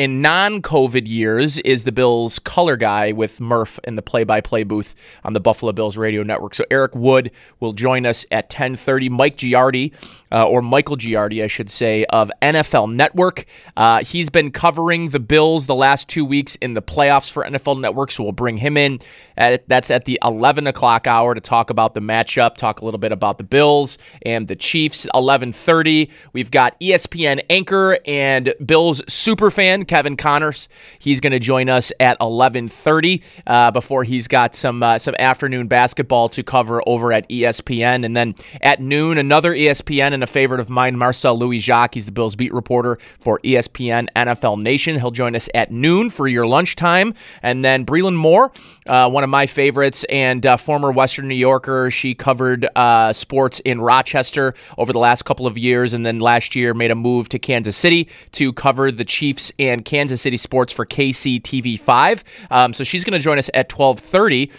in non-COVID years is the Bills color guy with Murph in the play-by-play booth on the Buffalo Bills radio network. So Eric Wood will join us at 10:30. Mike Giardi, uh, or Michael Giardi, I should say, of NFL Network. Uh, he's been covering the Bills the last two weeks in the playoffs for NFL Network, so we'll bring him in. At, that's at the 11 o'clock hour to talk about the matchup, talk a little bit about the Bills and the Chiefs. 11:30. We've got ESPN anchor and Bills super fan Kevin Connors. He's going to join us at 11:30 uh, before he's got some uh, some afternoon basketball to cover over at ESPN, and then at noon another ESPN and a favorite of mine, Marcel Louis Jacques. He's the Bills beat reporter for ESPN NFL Nation. He'll join us at noon for your lunchtime, and then Breland Moore, uh, one of my favorites and uh, former Western New Yorker. She covered uh, sports in Rochester over the last couple of years, and then last year made a move to Kansas City to cover the Chiefs and and Kansas City Sports for KCTV5. Um, so she's going to join us at 1230.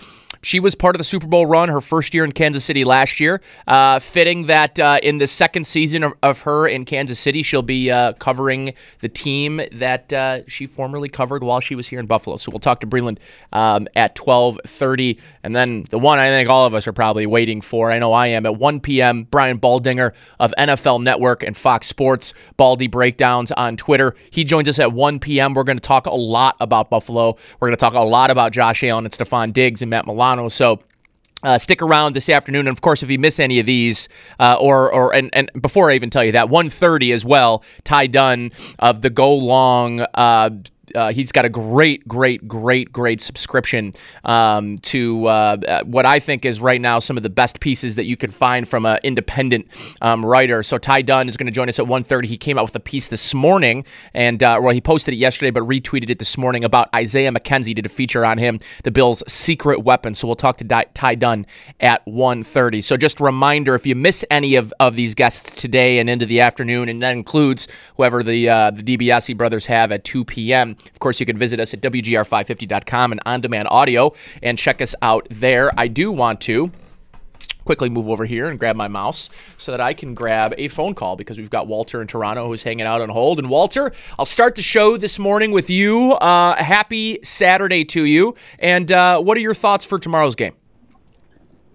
She was part of the Super Bowl run her first year in Kansas City last year. Uh, fitting that uh, in the second season of, of, her in Kansas City, she'll be uh, covering the team that uh, she formerly covered while she was here in Buffalo. So we'll talk to Breland um, at 12:30, and then the one I think all of us are probably waiting for. I know I am at 1 p.m. Brian Baldinger of NFL Network and Fox Sports Baldy breakdowns on Twitter. He joins us at 1 p.m. We're going to talk a lot about Buffalo. We're going to talk a lot about Josh Allen and Stefon Diggs and Matt Milano so uh, stick around this afternoon, and of course, if you miss any of these, uh, or or and, and before I even tell you that, 1.30 as well, Ty Dunne of the Go Long uh, uh, he's got a great, great, great, great subscription um, to uh, uh, what I think is right now some of the best pieces that you can find from an independent um, writer. So Ty Dunne is going to join us at 1.30. He came out with a piece this morning, and uh, well, he posted it yesterday, but retweeted it this morning about Isaiah McKenzie. Did a feature on him, the Bills' secret weapon. So we'll talk to Di- Ty Dunne at 1.30. So just a reminder, if you miss any of, of these guests today and into the afternoon, and that includes whoever the uh, the DiBiase brothers have at 2 p.m. Of course, you can visit us at WGR550.com and on demand audio and check us out there. I do want to quickly move over here and grab my mouse so that I can grab a phone call because we've got Walter in Toronto who's hanging out on hold. And Walter, I'll start the show this morning with you. Uh, happy Saturday to you. And uh, what are your thoughts for tomorrow's game?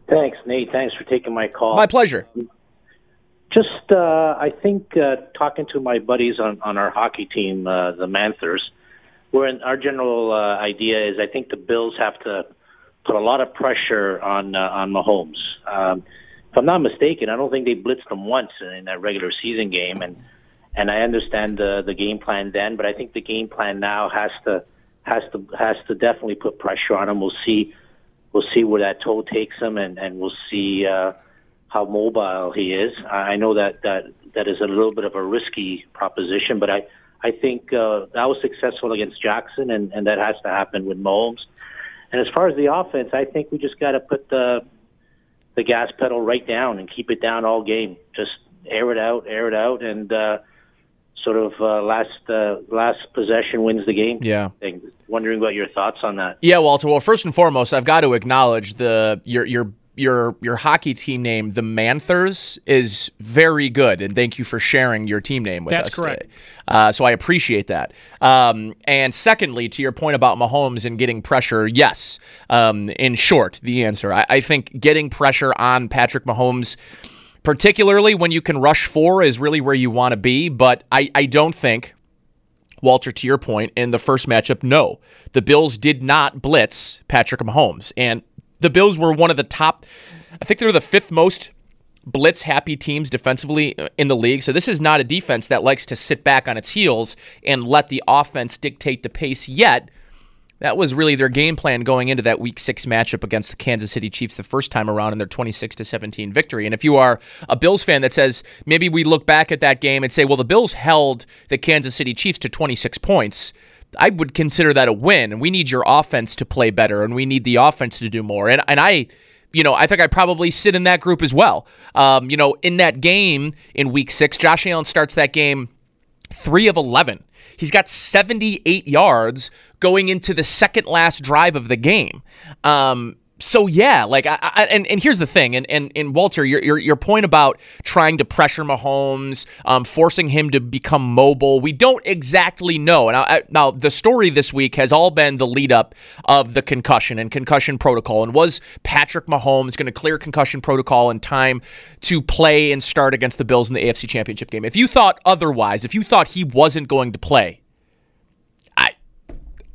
Thanks, Nate. Thanks for taking my call. My pleasure. Just, uh, I think, uh, talking to my buddies on, on our hockey team, uh, the Manthers, we're in, our general uh, idea is I think the Bills have to put a lot of pressure on uh, on Mahomes. Um, if I'm not mistaken, I don't think they blitzed him once in that regular season game, and and I understand the the game plan then, but I think the game plan now has to has to has to definitely put pressure on him. We'll see we'll see where that toe takes him, and and we'll see uh, how mobile he is. I know that that that is a little bit of a risky proposition, but I I think uh, that was successful against Jackson, and, and that has to happen with Mahomes. And as far as the offense, I think we just got to put the the gas pedal right down and keep it down all game. Just air it out, air it out, and uh, sort of uh, last uh, last possession wins the game. Yeah. Thing. Wondering what your thoughts on that. Yeah, Walter. Well, first and foremost, I've got to acknowledge the your your your your hockey team name, the Manthers, is very good, and thank you for sharing your team name with That's us. That's correct. Uh, so I appreciate that. Um, and secondly, to your point about Mahomes and getting pressure, yes. Um, in short, the answer I, I think getting pressure on Patrick Mahomes particularly when you can rush four is really where you want to be. But I, I don't think Walter, to your point, in the first matchup, no. The Bills did not blitz Patrick Mahomes. And the Bills were one of the top, I think they were the fifth most blitz happy teams defensively in the league. So this is not a defense that likes to sit back on its heels and let the offense dictate the pace yet. That was really their game plan going into that week 6 matchup against the Kansas City Chiefs the first time around in their 26 to 17 victory. And if you are a Bills fan that says maybe we look back at that game and say, well the Bills held the Kansas City Chiefs to 26 points, I would consider that a win. And we need your offense to play better and we need the offense to do more. And and I you know, I think I probably sit in that group as well. Um, you know, in that game in week six, Josh Allen starts that game three of 11. He's got 78 yards going into the second last drive of the game. Um, so yeah, like I, I, and and here's the thing, and and, and Walter, your, your your point about trying to pressure Mahomes, um, forcing him to become mobile, we don't exactly know. And I, now the story this week has all been the lead up of the concussion and concussion protocol, and was Patrick Mahomes going to clear concussion protocol in time to play and start against the Bills in the AFC Championship game? If you thought otherwise, if you thought he wasn't going to play,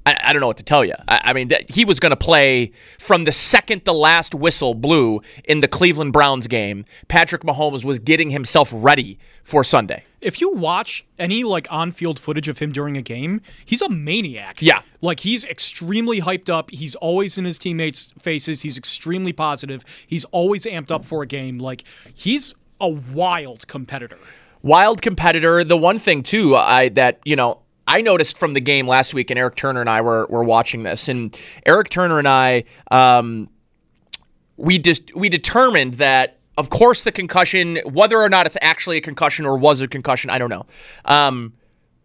I, I, don't know what to tell you. I, I mean, that, he was going to play from the second the last whistle blew in the Cleveland Browns game. Patrick Mahomes was getting himself ready for Sunday. If you watch any like on-field footage of him during a game, he's a maniac. Yeah, like he's extremely hyped up. He's always in his teammates' faces. He's extremely positive. He's always amped up for a game. Like he's a wild competitor. Wild competitor. The one thing too, I that you know I noticed from the game last week, and Eric Turner and I were were watching this, and Eric Turner and I, um, we just we determined that, of course, the concussion, whether or not it's actually a concussion or was a concussion, I don't know. Um,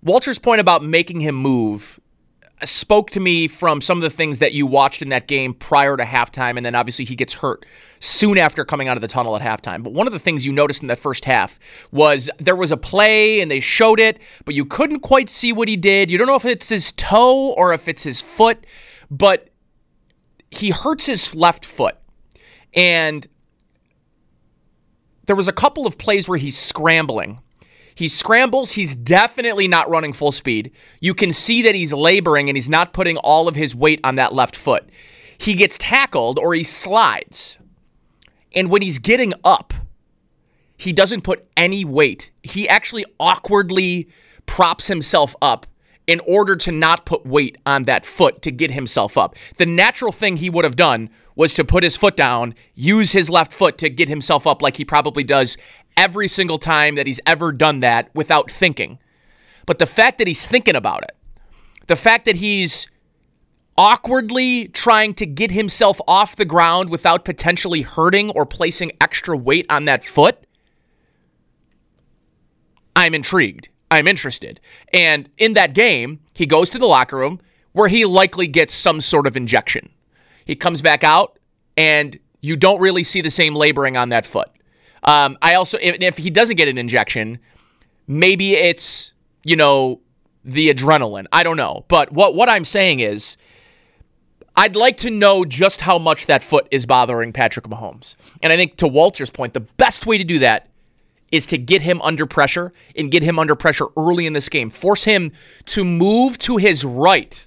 Walter's point about making him move spoke to me from some of the things that you watched in that game prior to halftime, and then obviously he gets hurt soon after coming out of the tunnel at halftime. But one of the things you noticed in the first half was there was a play and they showed it, but you couldn't quite see what he did. You don't know if it's his toe or if it's his foot, but he hurts his left foot. And there was a couple of plays where he's scrambling he scrambles. He's definitely not running full speed. You can see that he's laboring and he's not putting all of his weight on that left foot. He gets tackled or he slides. And when he's getting up, he doesn't put any weight. He actually awkwardly props himself up in order to not put weight on that foot to get himself up. The natural thing he would have done was to put his foot down, use his left foot to get himself up like he probably does every single time that he's ever done that without thinking. But the fact that he's thinking about it, the fact that he's awkwardly trying to get himself off the ground without potentially hurting or placing extra weight on that foot, I'm intrigued. I'm interested. And in that game, he goes to the locker room where he likely gets some sort of injection. He comes back out, and you don't really see the same laboring on that foot. Um, I also, if, if he doesn't get an injection, maybe it's you know the adrenaline. I don't know, but what what I'm saying is. I'd like to know just how much that foot is bothering Patrick Mahomes. And I think to Walter's point, the best way to do that is to get him under pressure and get him under pressure early in this game. Force him to move to his right.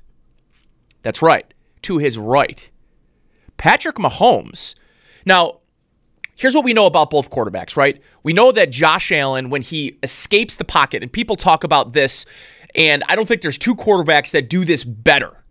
That's right, to his right. Patrick Mahomes. Now, here's what we know about both quarterbacks, right? We know that Josh Allen, when he escapes the pocket, and people talk about this, and I don't think there's two quarterbacks that do this better.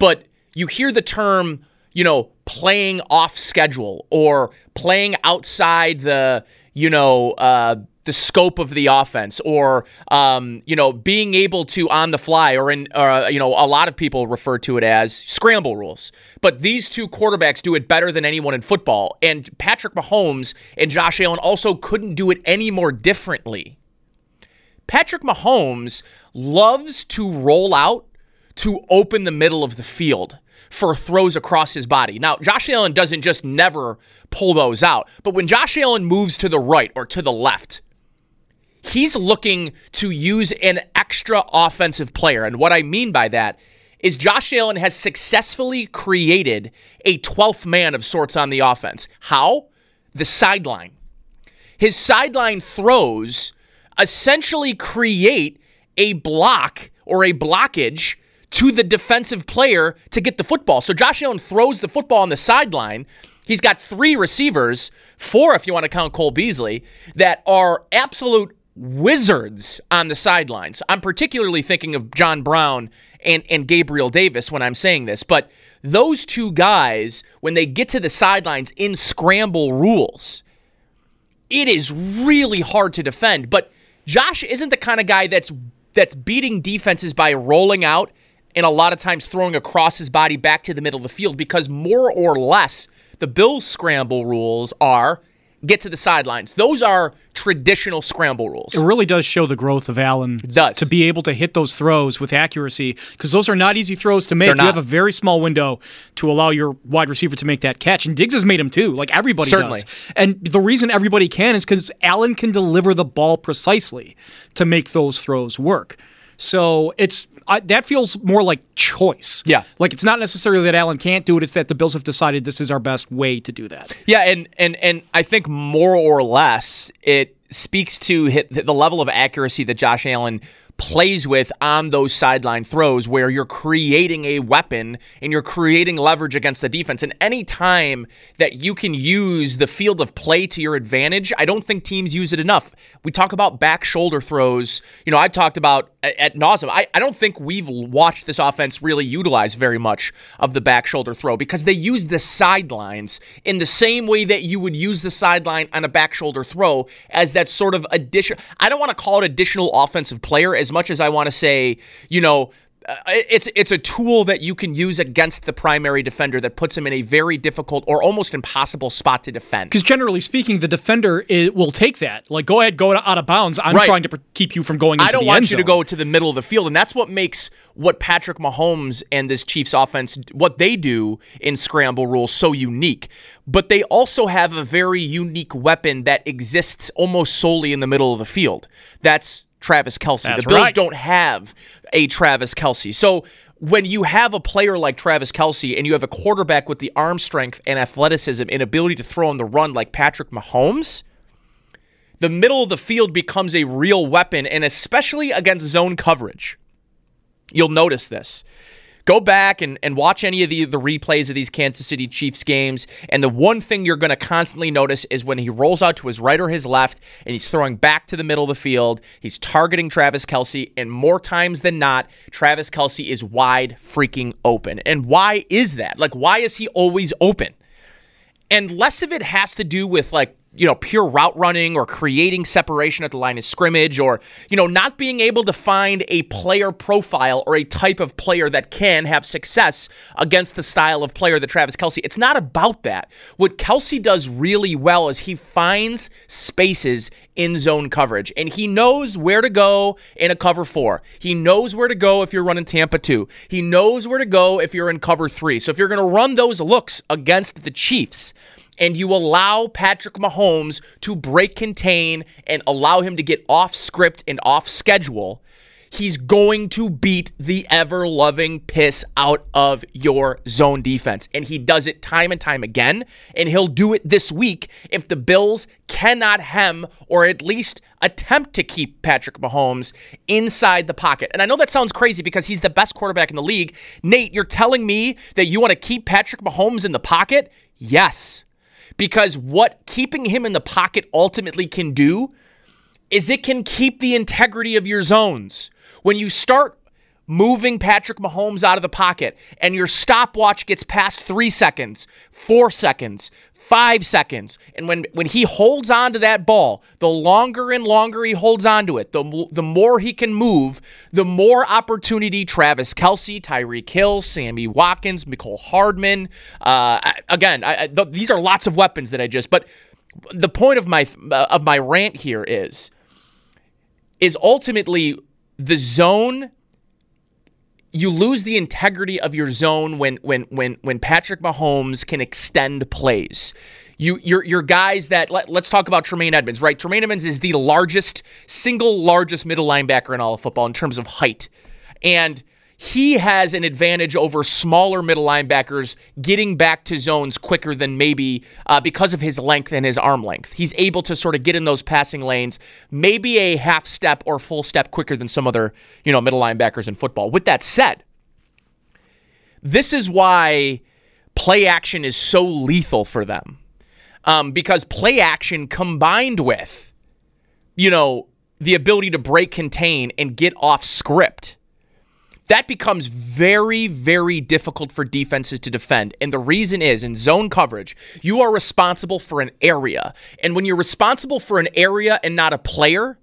But you hear the term, you know, playing off schedule or playing outside the, you know, uh, the scope of the offense or um, you know being able to on the fly or in uh, you know a lot of people refer to it as scramble rules. But these two quarterbacks do it better than anyone in football. And Patrick Mahomes and Josh Allen also couldn't do it any more differently. Patrick Mahomes loves to roll out to open the middle of the field for throws across his body. Now, Josh Allen doesn't just never pull those out, but when Josh Allen moves to the right or to the left, he's looking to use an extra offensive player. And what I mean by that is Josh Allen has successfully created a 12th man of sorts on the offense. How? The sideline. His sideline throws essentially create a block or a blockage to the defensive player to get the football. So Josh Allen throws the football on the sideline. He's got three receivers, four if you want to count Cole Beasley, that are absolute wizards on the sidelines. I'm particularly thinking of John Brown and, and Gabriel Davis when I'm saying this, but those two guys, when they get to the sidelines in scramble rules, it is really hard to defend. But Josh isn't the kind of guy that's that's beating defenses by rolling out and a lot of times throwing across his body back to the middle of the field because more or less the Bills scramble rules are get to the sidelines. Those are traditional scramble rules. It really does show the growth of Allen does. to be able to hit those throws with accuracy because those are not easy throws to make. You have a very small window to allow your wide receiver to make that catch, and Diggs has made them too. Like everybody Certainly. does. And the reason everybody can is because Allen can deliver the ball precisely to make those throws work. So it's I, that feels more like choice. Yeah. like it's not necessarily that Allen can't do it; it's that the Bills have decided this is our best way to do that. Yeah, and and and I think more or less it speaks to hit the level of accuracy that Josh Allen plays with on those sideline throws where you're creating a weapon and you're creating leverage against the defense. And any time that you can use the field of play to your advantage, I don't think teams use it enough. We talk about back shoulder throws. You know, I've talked about at, nauseum. I, I don't think we've watched this offense really utilize very much of the back shoulder throw because they use the sidelines in the same way that you would use the sideline on a back shoulder throw as that sort of addition. I don't want to call it additional offensive player as much as I want to say, you know, uh, it's it's a tool that you can use against the primary defender that puts him in a very difficult or almost impossible spot to defend. Because generally speaking, the defender i will take that. Like, go ahead, go out of bounds. I'm Right. trying to keep you from going. Into the field. I don't want you to go to the middle of the field, and that's what makes what Patrick Mahomes and this Chiefs offense, what they do in scramble rules, so unique. But they also have a very unique weapon that exists almost solely in the middle of the field. That's Travis Kelce. That's the Bills right. don't have a Travis Kelce, so. When you have a player like Travis Kelce and you have a quarterback with the arm strength and athleticism and ability to throw on the run like Patrick Mahomes, the middle of the field becomes a real weapon, and especially against zone coverage. You'll notice this. Go back and, and watch any of the, the replays of these Kansas City Chiefs games, and the one thing you're going to constantly notice is when he rolls out to his right or his left, and he's throwing back to the middle of the field, he's targeting Travis Kelce, and more times than not, Travis Kelce is wide freaking open. And why is that? Like, why is he always open? and less of it has to do with like you know pure route running or creating separation at the line of scrimmage or you know not being able to find a player profile or a type of player that can have success against the style of player that Travis Kelce it's not about that. What Kelce does really well is he finds spaces in zone coverage and he knows where to go in a cover 4 he knows where to go if you're running Tampa 2 he knows where to go if you're in cover 3 so if you're going to run those looks against the Chiefs and you allow Patrick Mahomes to break contain and allow him to get off script and off schedule, he's going to beat the ever loving piss out of your zone defense. And he does it time and time again. And he'll do it this week if the Bills cannot hem or at least attempt to keep Patrick Mahomes inside the pocket. And I know that sounds crazy because he's the best quarterback in the league. Nate, you're telling me that you want to keep Patrick Mahomes in the pocket? Yes. Because what keeping him in the pocket ultimately can do is it can keep the integrity of your zones. When you start moving Patrick Mahomes out of the pocket and your stopwatch gets past three seconds, four seconds, five seconds, and when, when he holds on to that ball, the longer and longer he holds on to it, the, the more he can move, the more opportunity Travis Kelce, Tyreek Hill, Sammy Watkins, Mecole Hardman. Uh, again, I, I, th- these are lots of weapons that I just. But the point of my of my rant here is is ultimately the zone you lose the integrity of your zone when when when when Patrick Mahomes can extend plays. You your your guys that let, let's talk about Tremaine Edmunds, right? Tremaine Edmunds is the largest single largest middle linebacker in all of football in terms of height. And he has an advantage over smaller middle linebackers getting back to zones quicker than maybe uh, because of his length and his arm length. He's able to sort of get in those passing lanes, maybe a half step or full step quicker than some other, you know, middle linebackers in football. With that said, this is why play action is so lethal for them. Um, because play action combined with, you know, the ability to break contain and get off script that becomes very, very difficult for defenses to defend. And the reason is in zone coverage, you are responsible for an area. And when you're responsible for an area and not a player,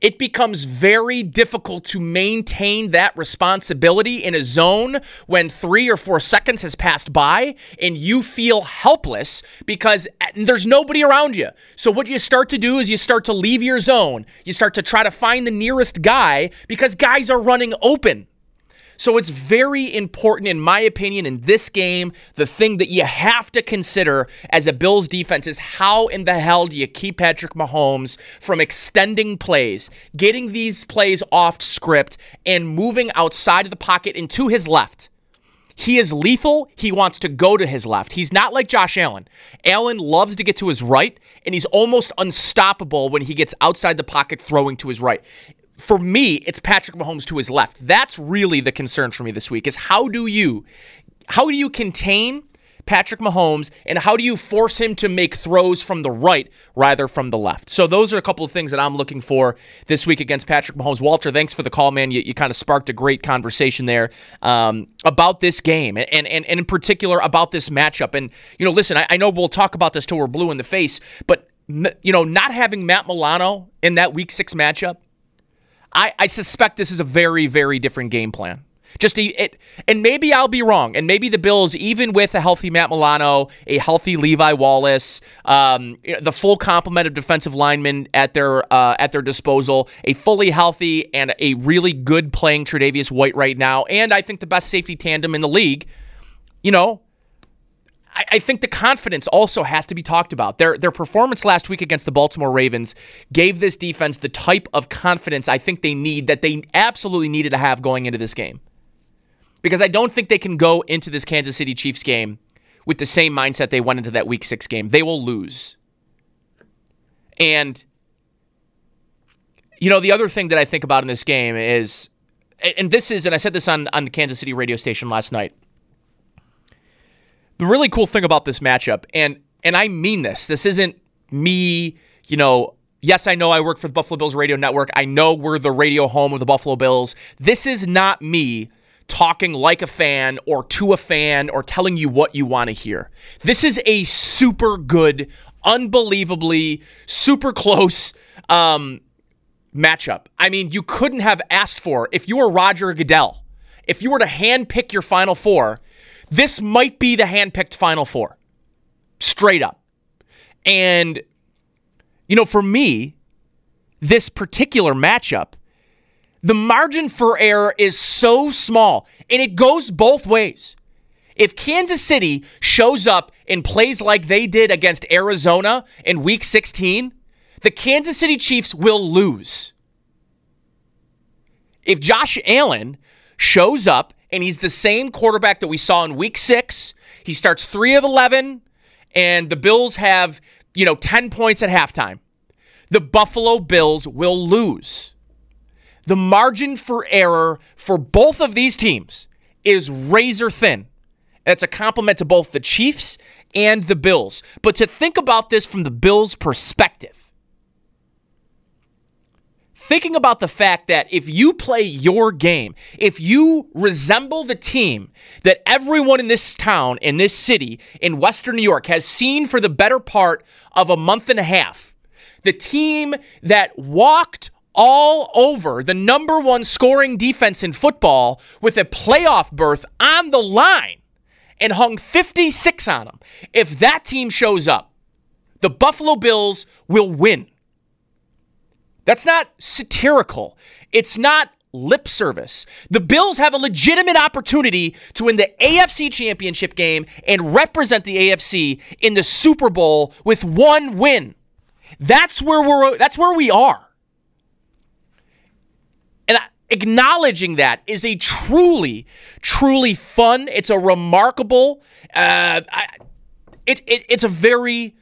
it becomes very difficult to maintain that responsibility in a zone when three or four seconds has passed by and you feel helpless because uh, there's nobody around you. So, what you start to do is you start to leave your zone. You start to try to find the nearest guy because guys are running open. So it's very important, in my opinion, in this game. The thing that you have to consider as a Bills defense is how in the hell do you keep Patrick Mahomes from extending plays, getting these plays off script, and moving outside of the pocket and to his left? He is lethal. He wants to go to his left. He's not like Josh Allen. Allen loves to get to his right, and he's almost unstoppable when he gets outside the pocket throwing to his right for me, it's Patrick Mahomes to his left. That's really the concern for me this week is how do you how do you contain Patrick Mahomes and how do you force him to make throws from the right rather from the left? So those are a couple of things that I'm looking for this week against Patrick Mahomes. Walter, thanks for the call, man. You, you kind of sparked a great conversation there um, about this game and, and, and in particular about this matchup. And, you know, listen, I, I know we'll talk about this till we're blue in the face, but, you know, not having Matt Milano in that week six matchup – I, I suspect this is a very, very different game plan. Just a, it, and maybe I'll be wrong, and maybe the Bills, even with a healthy Matt Milano, a healthy Levi Wallace, um, the full complement of defensive linemen at their uh, at their disposal, a fully healthy and a really good playing Tre'Davious White right now, and I think the best safety tandem in the league. You know, I, I think the confidence also has to be talked about. Their their performance last week against the Baltimore Ravens gave this defense the type of confidence I think they need that they absolutely needed to have going into this game. Because I don't think they can go into this Kansas City Chiefs game with the same mindset they went into that week 6 game. They will lose. And you know, the other thing that I think about in this game is and this is and I said this on on the Kansas City radio station last night the really cool thing about this matchup, and and I mean this, this isn't me, you know, yes, I know I work for the Buffalo Bills Radio Network. I know we're the radio home of the Buffalo Bills. This is not me talking like a fan or to a fan or telling you what you want to hear. This is a super good, unbelievably super close um, matchup. I mean, you couldn't have asked for if you were Roger Goodell, if you were to handpick your final four, this might be the handpicked Final Four, straight up. And, you know, for me, this particular matchup, the margin for error is so small, and it goes both ways. If Kansas City shows up and plays like they did against Arizona in week 16, the Kansas City Chiefs will lose. If Josh Allen shows up and he's the same quarterback that we saw in week six. He starts three of 11, and the Bills have, you know, 10 points at halftime. The Buffalo Bills will lose. The margin for error for both of these teams is razor thin. That's a compliment to both the Chiefs and the Bills. But to think about this from the Bills' perspective, thinking about the fact that if you play your game, if you resemble the team that everyone in this town, in this city, in Western New York has seen for the better part of a month and a half, the team that walked all over the number one scoring defense in football with a playoff berth on the line and hung 56 on them. If that team shows up, the Buffalo Bills will win. That's not satirical. It's not lip service. The Bills have a legitimate opportunity to win the AFC Championship game and represent the AFC in the Super Bowl with one win. That's where we're that's where we are. And acknowledging that is a truly, truly fun. It's a remarkable. Uh, I, it, it it's a very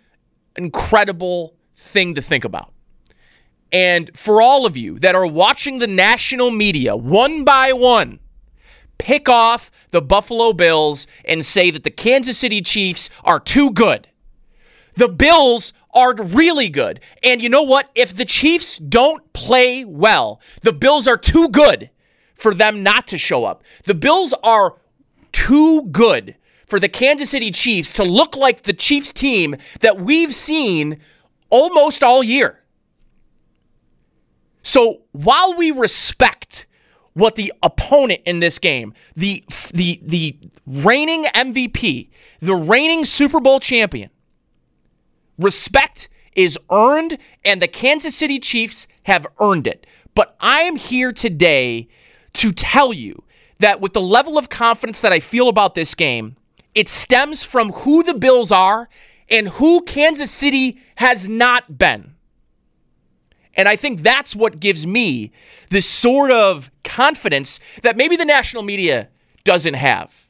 incredible thing to think about. And for all of you that are watching the national media one by one pick off the Buffalo Bills and say that the Kansas City Chiefs are too good, the Bills are really good. And you know what? If the Chiefs don't play well, the Bills are too good for them not to show up. The Bills are too good for the Kansas City Chiefs to look like the Chiefs team that we've seen almost all year. So while we respect what the opponent in this game, the the the reigning MVP, the reigning Super Bowl champion, respect is earned and the Kansas City Chiefs have earned it. But I am here today to tell you that with the level of confidence that I feel about this game, it stems from who the Bills are and who Kansas City has not been. And I think that's what gives me this sort of confidence that maybe the national media doesn't have.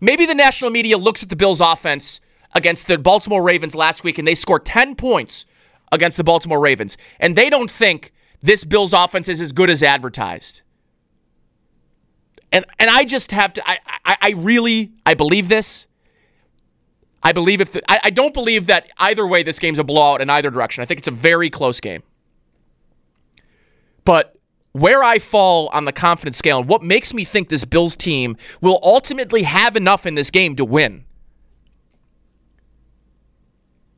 Maybe the national media looks at the Bills' offense against the Baltimore Ravens last week and they score 10 points against the Baltimore Ravens. And they don't think this Bills offense is as good as advertised. And and I just have to I I, I really I believe this. I believe if the, I, I don't believe that either way this game's a blowout in either direction. I think it's a very close game. But where I fall on the confidence scale and what makes me think this Bills team will ultimately have enough in this game to win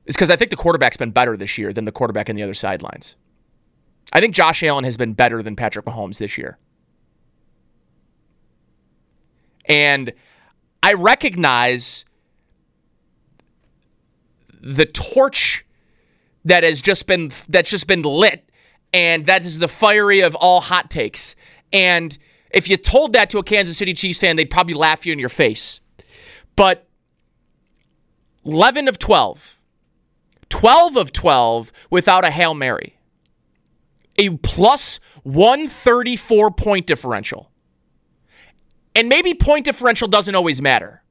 is because I think the quarterback's been better this year than the quarterback on the other sidelines. I think Josh Allen has been better than Patrick Mahomes this year. And I recognize the torch that has just been that's just been lit and that is the fiery of all hot takes. And if you told that to a Kansas City Chiefs fan, they'd probably laugh you in your face. But 11 of 12, 12 of 12 without a Hail Mary, a plus 134 point differential. And maybe point differential doesn't always matter.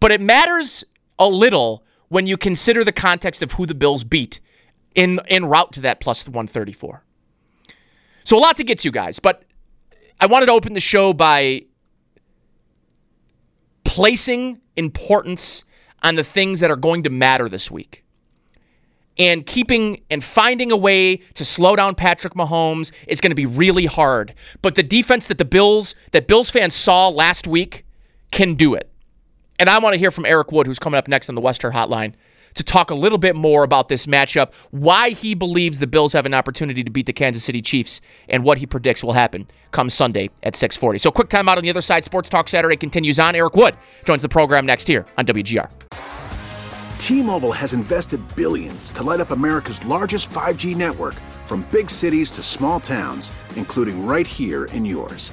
But it matters a little when you consider the context of who the Bills beat in in route to that plus 134. So a lot to get to, guys, but I wanted to open the show by placing importance on the things that are going to matter this week. And keeping and finding a way to slow down Patrick Mahomes is going to be really hard. But the defense that the Bills, that Bills fans saw last week, can do it. And I want to hear from Eric Wood, who's coming up next on the West Herr Hotline, to talk a little bit more about this matchup, why he believes the Bills have an opportunity to beat the Kansas City Chiefs, and what he predicts will happen come Sunday at 6:40. So, quick time out on the other side. Sports Talk Saturday continues on. Eric Wood joins the program next here on WGR. T-Mobile has invested billions to light up America's largest 5G network, from big cities to small towns, including right here in yours.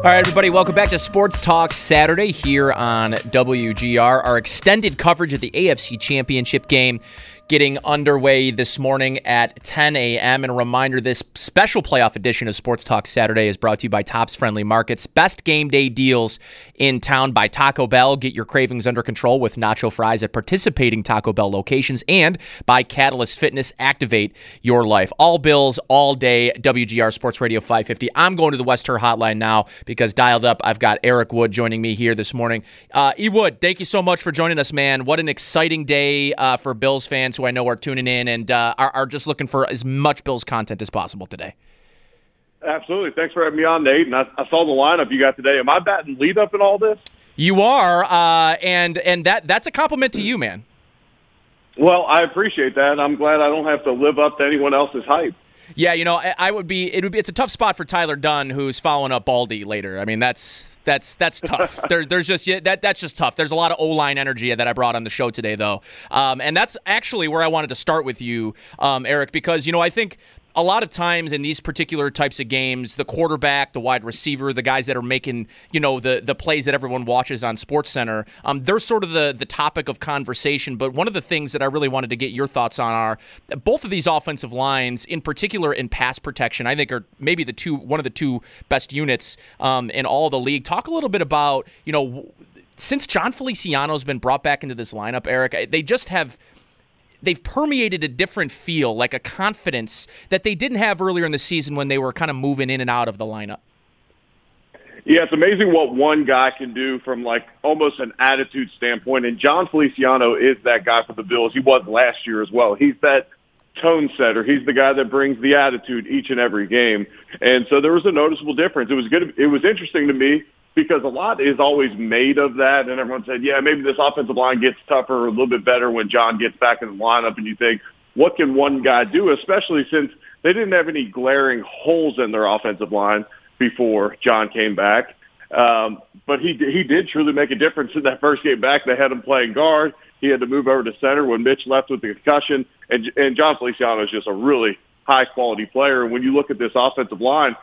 All right, everybody, welcome back to Sports Talk Saturday here on WGR. Our extended coverage of the AFC Championship game getting underway this morning at 10 a.m. And a reminder this special playoff edition of Sports Talk Saturday is brought to you by Tops Friendly Markets. Best game day deals in town by Taco Bell. Get your cravings under control with nacho fries at participating Taco Bell locations and by Catalyst Fitness. Activate your life. All bills, all day. WGR Sports Radio 550. I'm going to the West Herr Hotline now because dialed up, I've got Eric Wood joining me here this morning. Uh, E. Wood, thank you so much for joining us, man. What an exciting day uh, for Bills fans who I know are tuning in and uh, are, are just looking for as much Bills content as possible today. Absolutely. Thanks for having me on, Nate. And I, I saw the lineup you got today. Am I batting lead up in all this? You are, uh, and and that that's a compliment to you, man. Well, I appreciate that. I'm glad I don't have to live up to anyone else's hype. Yeah, you know, I, I would be. It would be. It's a tough spot for Tyler Dunne, who's following up Baldy later. I mean, that's that's that's tough. there, there's just yeah, that that's just tough. There's a lot of O line energy that I brought on the show today, though, um, and that's actually where I wanted to start with you, um, Eric, because you know I think a lot of times in these particular types of games, the quarterback, the wide receiver, the guys that are making, you know, the the plays that everyone watches on Sports Center, um, they're sort of the the topic of conversation. But one of the things that I really wanted to get your thoughts on are both of these offensive lines, in particular in pass protection, I think are maybe the two one of the two best units um, in all the league. Talk a little bit about, you know, since Jon Feliciano's been brought back into this lineup, Eric, they just have they've permeated a different feel, like a confidence that they didn't have earlier in the season when they were kind of moving in and out of the lineup. Yeah, it's amazing what one guy can do from like almost an attitude standpoint. And Jon Feliciano is that guy for the Bills. He was last year as well. He's that tone setter. He's the guy that brings the attitude each and every game. And so there was a noticeable difference. It was good. It was interesting to me because a lot is always made of that. And everyone said, yeah, maybe this offensive line gets tougher, a little bit better when Jon gets back in the lineup. And you think, what can one guy do, especially since they didn't have any glaring holes in their offensive line before Jon came back. Um, but he he did truly make a difference in that first game back. They had him playing guard. He had to move over to center when Mitch left with the concussion. And, and Jon Feliciano is just a really high quality player. And when you look at this offensive line,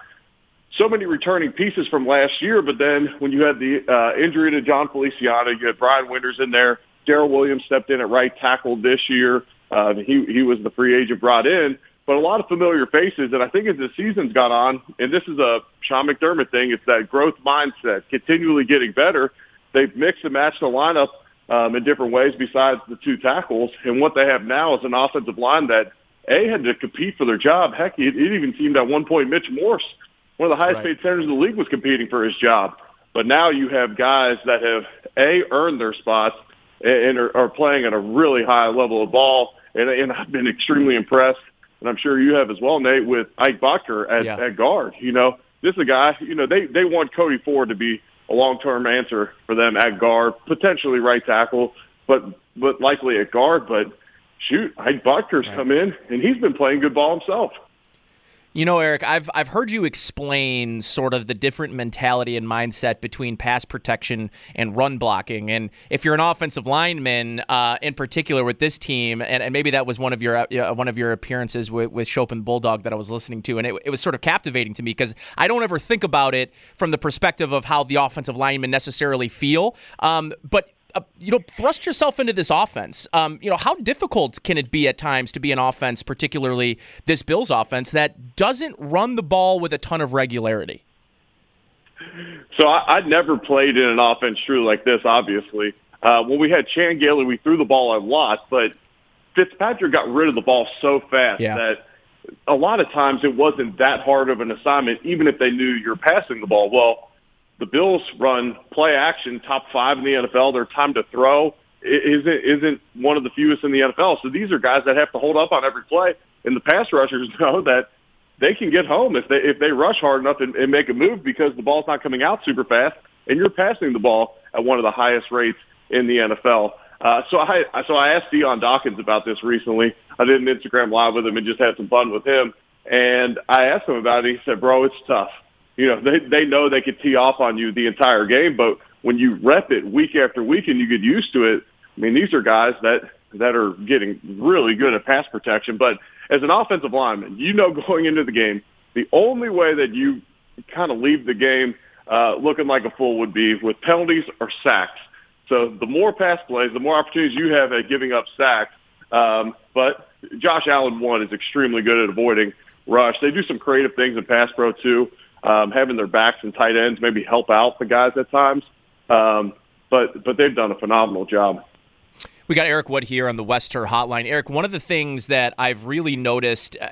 so many returning pieces from last year, but then when you had the uh, injury to Jon Feliciano, you had Brian Winters in there. Daryl Williams stepped in at right tackle this year. Uh, he he was the free agent brought in, but a lot of familiar faces. And I think as the season's gone on, and this is a Sean McDermott thing, it's that growth mindset, continually getting better. They've mixed and matched the lineup um, in different ways besides the two tackles. And what they have now is an offensive line that a had to compete for their job. Heck, it, it even seemed at one point Mitch Morse one of the highest right. paid centers in the league was competing for his job. But now you have guys that have a earned their spots and are, are playing at a really high level of ball. And, and I've been extremely impressed, and I'm sure you have as well, Nate, with Ike Boettger at, yeah. at guard. You know, this is a guy. You know, they they want Cody Ford to be a long-term answer for them at guard, potentially right tackle, but but likely at guard. But shoot, Ike Boettger's right. come in, and he's been playing good ball himself. You know, Eric, I've I've heard you explain sort of the different mentality and mindset between pass protection and run blocking. And if you're an offensive lineman, uh, in particular with this team, and, and maybe that was one of your uh, one of your appearances with, with Chopin Bulldog that I was listening to, and it, it was sort of captivating to me because I don't ever think about it from the perspective of how the offensive linemen necessarily feel. Um, but uh, you know, thrust yourself into this offense. Um, you know, how difficult can it be at times to be an offense, particularly this Bills offense, that doesn't run the ball with a ton of regularity? So I, I'd never played in an offense true like this, obviously. Uh, when we had Chan Gailey, we threw the ball a lot, but Fitzpatrick got rid of the ball so fast yeah. that a lot of times it wasn't that hard of an assignment, even if they knew you're passing the ball. Well, the Bills run play action top five in the NFL. Their time to throw isn't isn't one of the fewest in the NFL. So these are guys that have to hold up on every play. And the pass rushers know that they can get home if they if they rush hard enough and, and make a move because the ball's not coming out super fast, and you're passing the ball at one of the highest rates in the NFL. Uh, so I so I asked Dion Dawkins about this recently. I did an Instagram live with him and just had some fun with him. And I asked him about it. He said, "Bro, it's tough you know, they they know they could tee off on you the entire game, but when you rep it week after week and you get used to it, I mean, these are guys that that are getting really good at pass protection. But as an offensive lineman, you know going into the game, the only way that you kind of leave the game uh, looking like a fool would be with penalties or sacks. So the more pass plays, the more opportunities you have at giving up sacks. Um, but Josh Allen one is extremely good at avoiding rush. They do some creative things in pass pro too, um, having their backs and tight ends maybe help out the guys at times. Um, but but they've done a phenomenal job. We got Eric Wood here on the West Herr Hotline. Eric, one of the things that I've really noticed, uh,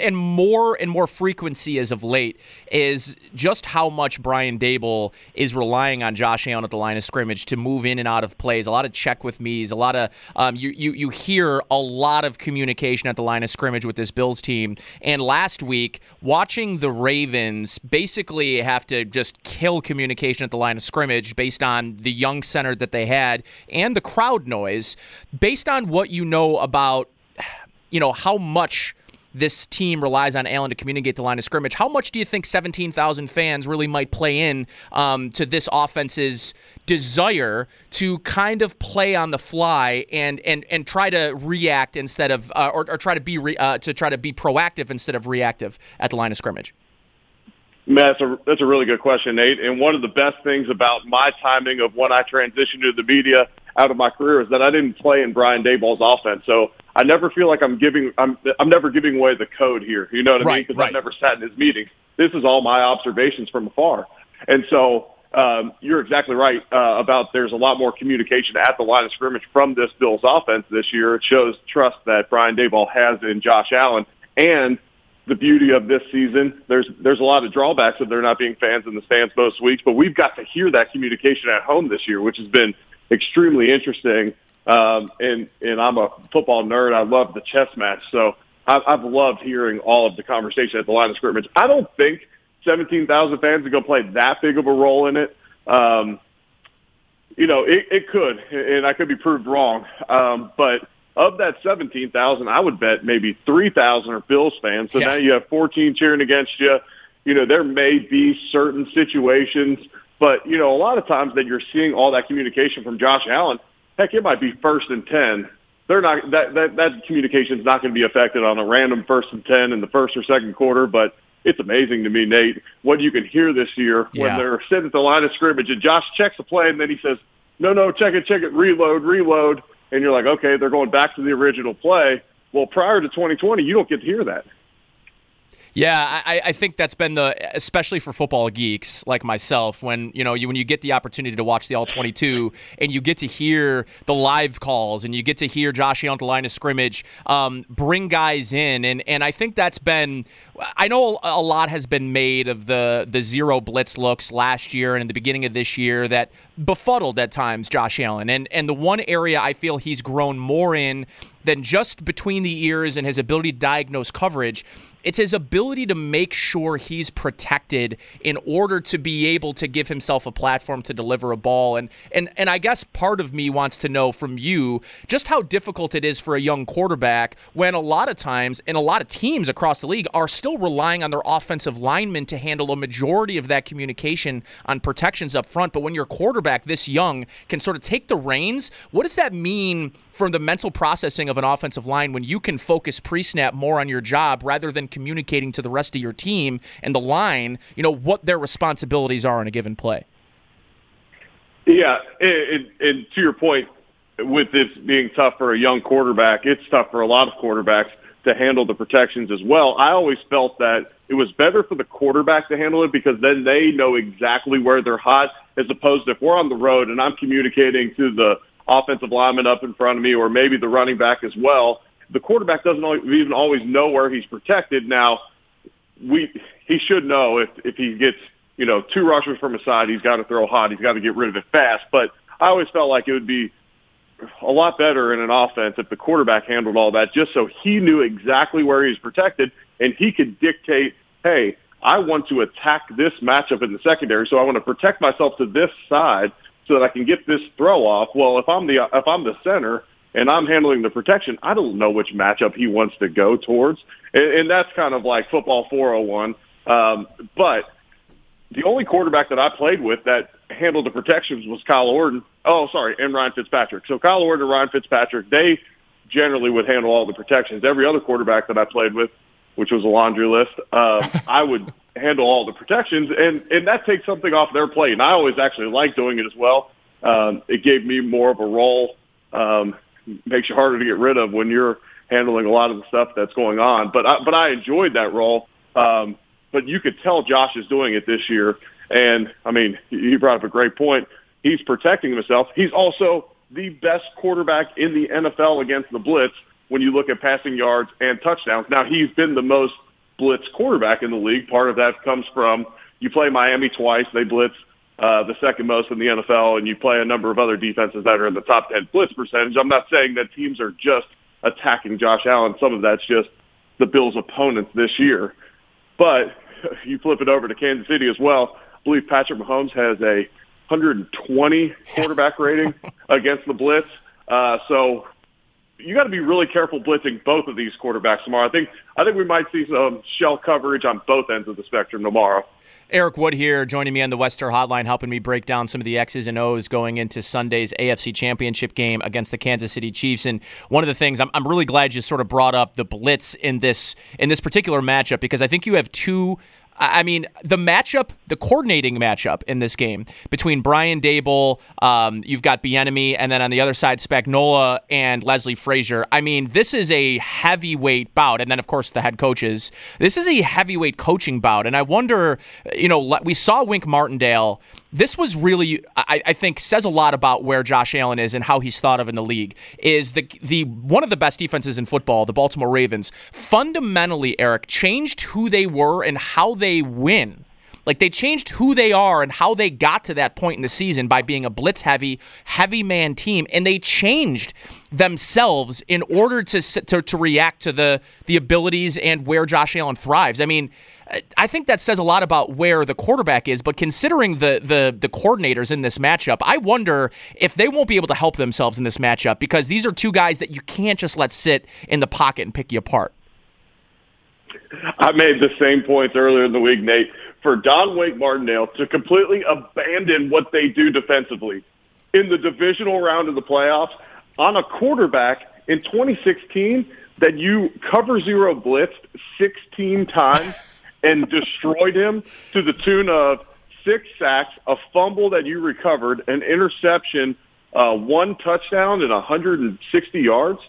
and more and more frequency as of late, is just how much Brian Daboll is relying on Josh Allen at the line of scrimmage to move in and out of plays. A lot of check with me's, a lot of um, you, you you hear a lot of communication at the line of scrimmage with this Bills team. And last week, watching the Ravens basically have to just kill communication at the line of scrimmage based on the young center that they had and the crowd noise based on what you know about, you know, how much this team relies on Allen to communicate the line of scrimmage. How much do you think 17,000 fans really might play in um, to this offense's desire to kind of play on the fly and and and try to react instead of uh, or, or, try to be re, uh, to try to be proactive instead of reactive at the line of scrimmage? Man, that's a that's a really good question, Nate. And one of the best things about my timing of when I transitioned to the media out of my career is that I didn't play in Brian Daboll's offense. So I never feel like I'm giving I'm I'm never giving away the code here. You know what I right, mean? Because right. I've never sat in his meetings. This is all my observations from afar. And so um, you're exactly right uh, about there's a lot more communication at the line of scrimmage from this Bills offense this year. It shows trust that Brian Daboll has in Josh Allen and the beauty of this season. There's there's a lot of drawbacks of there not being fans in the stands most weeks, but we've got to hear that communication at home this year, which has been extremely interesting. Um, and and I'm a football nerd. I love the chess match, so I've, I've loved hearing all of the conversation at the line of scrimmage. I don't think 17,000 fans are going to play that big of a role in it. Um, you know, it, it could, and I could be proved wrong. Um, but of that 17,000, I would bet maybe 3,000 are Bills fans. So yeah. now you have 14 cheering against you. You know, there may be certain situations, but, you know, a lot of times that you're seeing all that communication from Josh Allen, heck, it might be first and 10. They're not, that, that, that communication is not going to be affected on a random first and 10 in the first or second quarter, but it's amazing to me, Nate, what you can hear this year yeah. when they're sitting at the line of scrimmage and Josh checks the play and then he says, no, no, check it, check it, reload, reload and you're like, okay, they're going back to the original play. Well, prior to 2020, you don't get to hear that. Yeah, I, I, think that's been the especially for football geeks like myself when you know you when you get the opportunity to watch the all 22 and you get to hear the live calls and you get to hear Josh on the line of scrimmage um, bring guys in. And and I think that's been I know a lot has been made of the the zero blitz looks last year and in the beginning of this year that befuddled at times Josh Allen. And and the one area I feel he's grown more in than just between the ears and his ability to diagnose coverage it's his ability to make sure he's protected in order to be able to give himself a platform to deliver a ball. And and and I guess part of me wants to know from you just how difficult it is for a young quarterback when a lot of times and a lot of teams across the league are still relying on their offensive linemen to handle a majority of that communication on protections up front. But when your quarterback this young can sort of take the reins, what does that mean from the mental processing of an offensive line when you can focus pre-snap more on your job rather than communicating to the rest of your team and the line, you know, what their responsibilities are in a given play. Yeah, and, and to your point, with this being tough for a young quarterback, it's tough for a lot of quarterbacks to handle the protections as well. I always felt that it was better for the quarterback to handle it because then they know exactly where they're hot as opposed to if we're on the road and I'm communicating to the offensive lineman up in front of me or maybe the running back as well. The quarterback doesn't even always know where he's protected. Now, we he should know if if he gets you know two rushers from his side, he's got to throw hot. He's got to get rid of it fast. But I always felt like it would be a lot better in an offense if the quarterback handled all that, just so he knew exactly where he's protected and he could dictate, hey, I want to attack this matchup in the secondary, so I want to protect myself to this side so that I can get this throw off. Well, if I'm the if I'm the center and I'm handling the protection, I don't know which matchup he wants to go towards, and, and that's kind of like football 401. Um, but the only quarterback that I played with that handled the protections was Kyle Orton. Oh, sorry, and Ryan Fitzpatrick. So Kyle Orton and Ryan Fitzpatrick, they generally would handle all the protections. Every other quarterback that I played with, which was a laundry list, uh, I would handle all the protections, and and that takes something off their plate. And I always actually like doing it as well. Um, it gave me more of a role. Um, makes you harder to get rid of when you're handling a lot of the stuff that's going on. But I, but I enjoyed that role. Um, but you could tell Josh is doing it this year. And I mean, he brought up a great point. He's protecting himself. He's also the best quarterback in the NFL against the blitz when you look at passing yards and touchdowns. Now he's been the most blitz quarterback in the league. Part of that comes from you play Miami twice. They blitz uh, the second most in the NFL, and you play a number of other defenses that are in the top 10 blitz percentage. I'm not saying that teams are just attacking Josh Allen. Some of that's just the Bills' opponents this year. But you flip it over to Kansas City as well. I believe Patrick Mahomes has a 120 quarterback rating against the blitz. Uh, so you got to be really careful blitzing both of these quarterbacks tomorrow. I think I think we might see some shell coverage on both ends of the spectrum tomorrow. Eric Wood here, joining me on the West Herr Hotline, helping me break down some of the X's and O's going into Sunday's AFC Championship game against the Kansas City Chiefs. And one of the things I'm, I'm really glad you sort of brought up the blitz in this in this particular matchup because I think you have two I mean, the matchup, the coordinating matchup in this game between Brian Daboll, um, you've got Bieniemy, and then on the other side, Spagnuolo and Leslie Frazier. I mean, this is a heavyweight bout, and then of course the head coaches. This is a heavyweight coaching bout, and I wonder, you know, we saw Wink Martindale this was really, I, I, think, says a lot about where Josh Allen is and how he's thought of in the league. Is the the one of the best defenses in football, the Baltimore Ravens, fundamentally, Eric, changed who they were and how they win. Like they changed who they are and how they got to that point in the season by being a blitz heavy, heavy man team, and they changed themselves in order to to, to react to the the abilities and where Josh Allen thrives. I mean I think that says a lot about where the quarterback is, but considering the the the coordinators in this matchup, I wonder if they won't be able to help themselves in this matchup because these are two guys that you can't just let sit in the pocket and pick you apart. I made the same points earlier in the week, Nate. For Don Wink Martindale to completely abandon what they do defensively in the divisional round of the playoffs on a quarterback in 2016 that you cover zero blitzed 16 times and destroyed him to the tune of six sacks, a fumble that you recovered, an interception, uh, one touchdown, and 160 yards.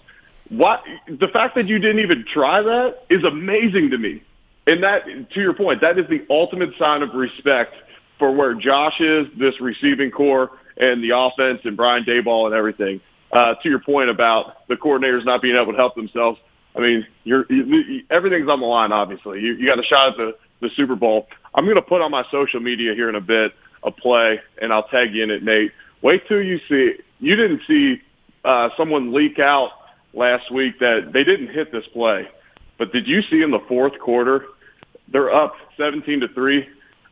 What the fact that you didn't even try that is amazing to me. And that, to your point, that is the ultimate sign of respect for where Josh is, this receiving corps, and the offense, and Brian Daboll, and everything. Uh, to your point about the coordinators not being able to help themselves, I mean, you're, you, everything's on the line. Obviously, you, you got a shot at the the Super Bowl. I'm going to put on my social media here in a bit a play, and I'll tag you in it, Nate. Wait till you see. You didn't see uh, someone leak out last week that they didn't hit this play, but did you see in the fourth quarter they're up 17 to three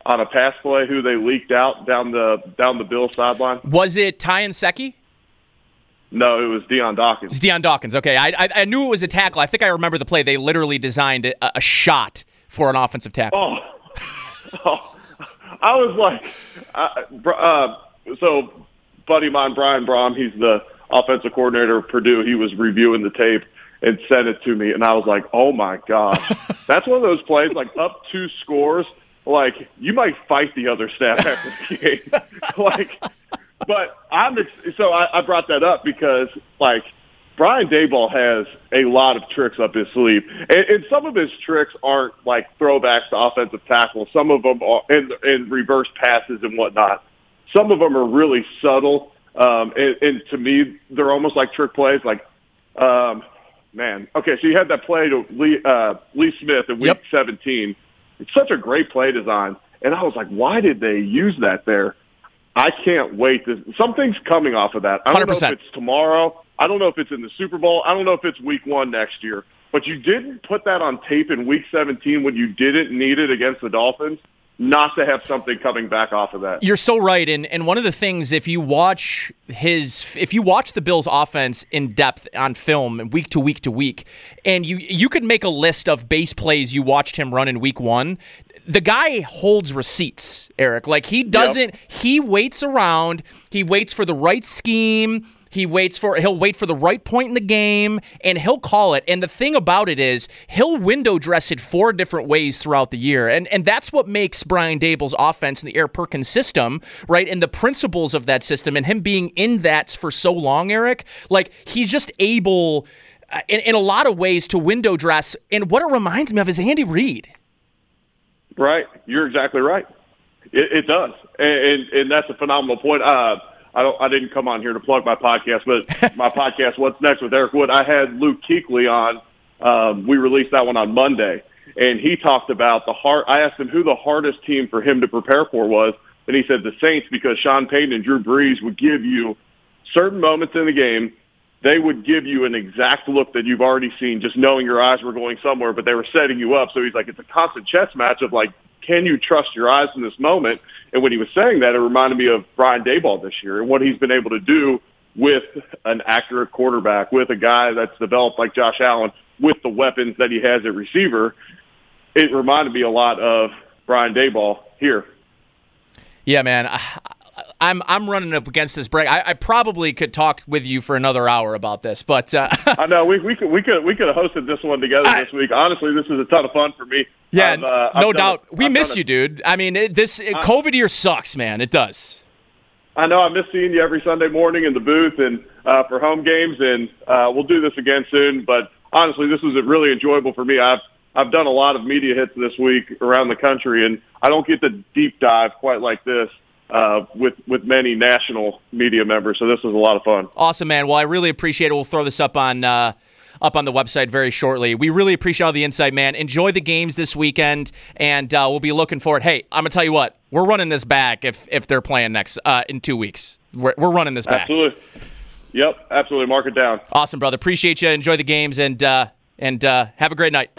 on a pass play who they leaked out down the down the Bill sideline? Was it Ty Nsekhe? No, it was Dion Dawkins. It's Dion Dawkins. Okay, I, I, I knew it was a tackle. I think I remember the play. They literally designed a, a shot for an offensive tackle. Oh, oh I was like, uh, uh, so buddy of mine, Brian Brohm, he's the offensive coordinator of Purdue. He was reviewing the tape and sent it to me, and I was like, oh my gosh, that's one of those plays like up two scores. Like you might fight the other staff after the game, like but I'm so I, I brought that up because like Brian Daboll has a lot of tricks up his sleeve, and, and some of his tricks aren't like throwbacks to offensive tackles. Some of them are in, in reverse passes and whatnot. Some of them are really subtle, um, and, and to me, they're almost like trick plays. Like, um, man, okay, so you had that play to Lee, uh, Lee Smith in Week yep. 17. It's such a great play design, and I was like, why did they use that there? I can't wait. To, something's coming off of that. I don't 100%. know if it's tomorrow. I don't know if it's in the Super Bowl. I don't know if it's week one next year. But you didn't put that on tape in week 17 when you didn't need it against the Dolphins not to have something coming back off of that. You're so right. And and one of the things if you watch his if you watch the Bills offense in depth on film week to week to week, and you you could make a list of base plays you watched him run in week one, the guy holds receipts, Eric. Like he doesn't, yep. he waits around, he waits for the right scheme. He waits for he'll wait for the right point in the game and he'll call it. And the thing about it is he'll window dress it four different ways throughout the year. And and that's what makes Brian Daboll's offense and the Erhardt-Perkins system, right? And the principles of that system and him being in that for so long, Eric, like he's just able uh, in, in a lot of ways to window dress. And what it reminds me of is Andy Reid. Right. You're exactly right. It, it does. And, and, and that's a phenomenal point. Uh, I don't, I didn't come on here to plug my podcast, but my podcast, What's Next with Eric Wood, I had Luke Kuechly on. Um, we released that one on Monday and he talked about the hard, I asked him who the hardest team for him to prepare for was. And he said the Saints because Sean Payton and Drew Brees would give you certain moments in the game they would give you an exact look that you've already seen, just knowing your eyes were going somewhere, but they were setting you up. So he's like, it's a constant chess match of like, can you trust your eyes in this moment? And when he was saying that, it reminded me of Brian Daboll this year and what he's been able to do with an accurate quarterback, with a guy that's developed like Josh Allen, with the weapons that he has at receiver. It reminded me a lot of Brian Daboll here. Yeah, man. I'm I'm running up against this break. I, I, probably could talk with you for another hour about this, but uh, I know we, we could we could we could have hosted this one together I, this week. Honestly, this is a ton of fun for me. Yeah, uh, no doubt. we I've miss you, dude. I mean, it, this it, COVID year sucks, man. It does. I know. I miss seeing you every Sunday morning in the booth and uh, for home games, and uh, we'll do this again soon. But honestly, this was really enjoyable for me. I've I've done a lot of media hits this week around the country, and I don't get the deep dive quite like this uh, with with many national media members. So this was a lot of fun. Awesome, man. Well, I really appreciate it. We'll throw this up on. Uh, up on the website very shortly. We really appreciate all the insight, man. Enjoy the games this weekend, and uh, we'll be looking forward. Hey, I'm gonna tell you what, we're running this back if if they're playing next uh, in two weeks. We're, we're running this back. Absolutely. Yep, absolutely. Mark it down. Awesome, brother. Appreciate you. Enjoy the games, and uh, and uh, have a great night.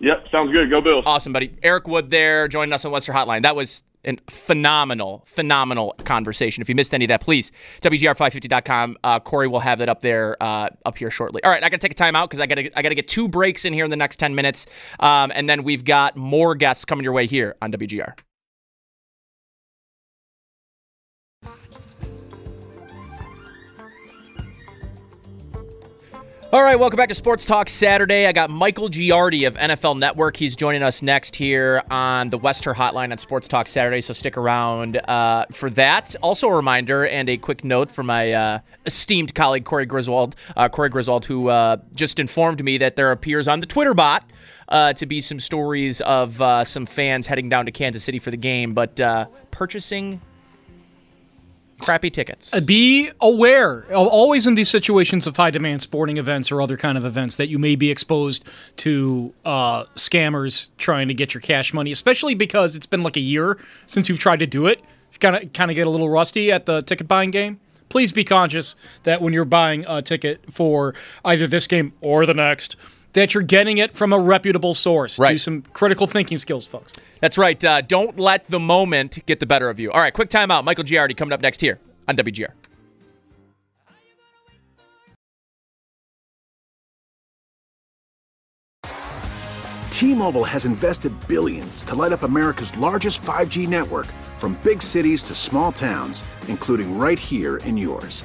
Yep, sounds good. Go Bills. Awesome, buddy. Eric Wood there joining us on West Herr Hotline. That was a phenomenal, phenomenal conversation. If you missed any of that, please, WGR550.com. Uh, Corey will have it up there, uh, up here shortly. All right, I got to take a time out because I got to I got to get two breaks in here in the next 10 minutes. Um, and then we've got more guests coming your way here on WGR. All right, welcome back to Sports Talk Saturday. I got Michael Giardi of NFL Network. He's joining us next here on the West Herr Hotline on Sports Talk Saturday, so stick around uh, for that. Also, a reminder and a quick note for my uh, esteemed colleague Corey Griswold, uh, Corey Griswold, who uh, just informed me that there appears on the Twitter bot uh, to be some stories of uh, some fans heading down to Kansas City for the game, but purchasing crappy tickets. Uh, be aware, always in these situations of high demand sporting events or other kind of events, that you may be exposed to uh, scammers trying to get your cash money, especially because it's been like a year since you've tried to do it. You kind of kind of get a little rusty at the ticket buying game. Please be conscious that when you're buying a ticket for either this game or the next, that you're getting it from a reputable source. Right. Do some critical thinking skills, folks. That's right. Uh, don't let the moment get the better of you. All right, quick timeout. Michael Giardi coming up next here on WGR. T-Mobile has invested billions to light up America's largest 5G network from big cities to small towns, including right here in yours.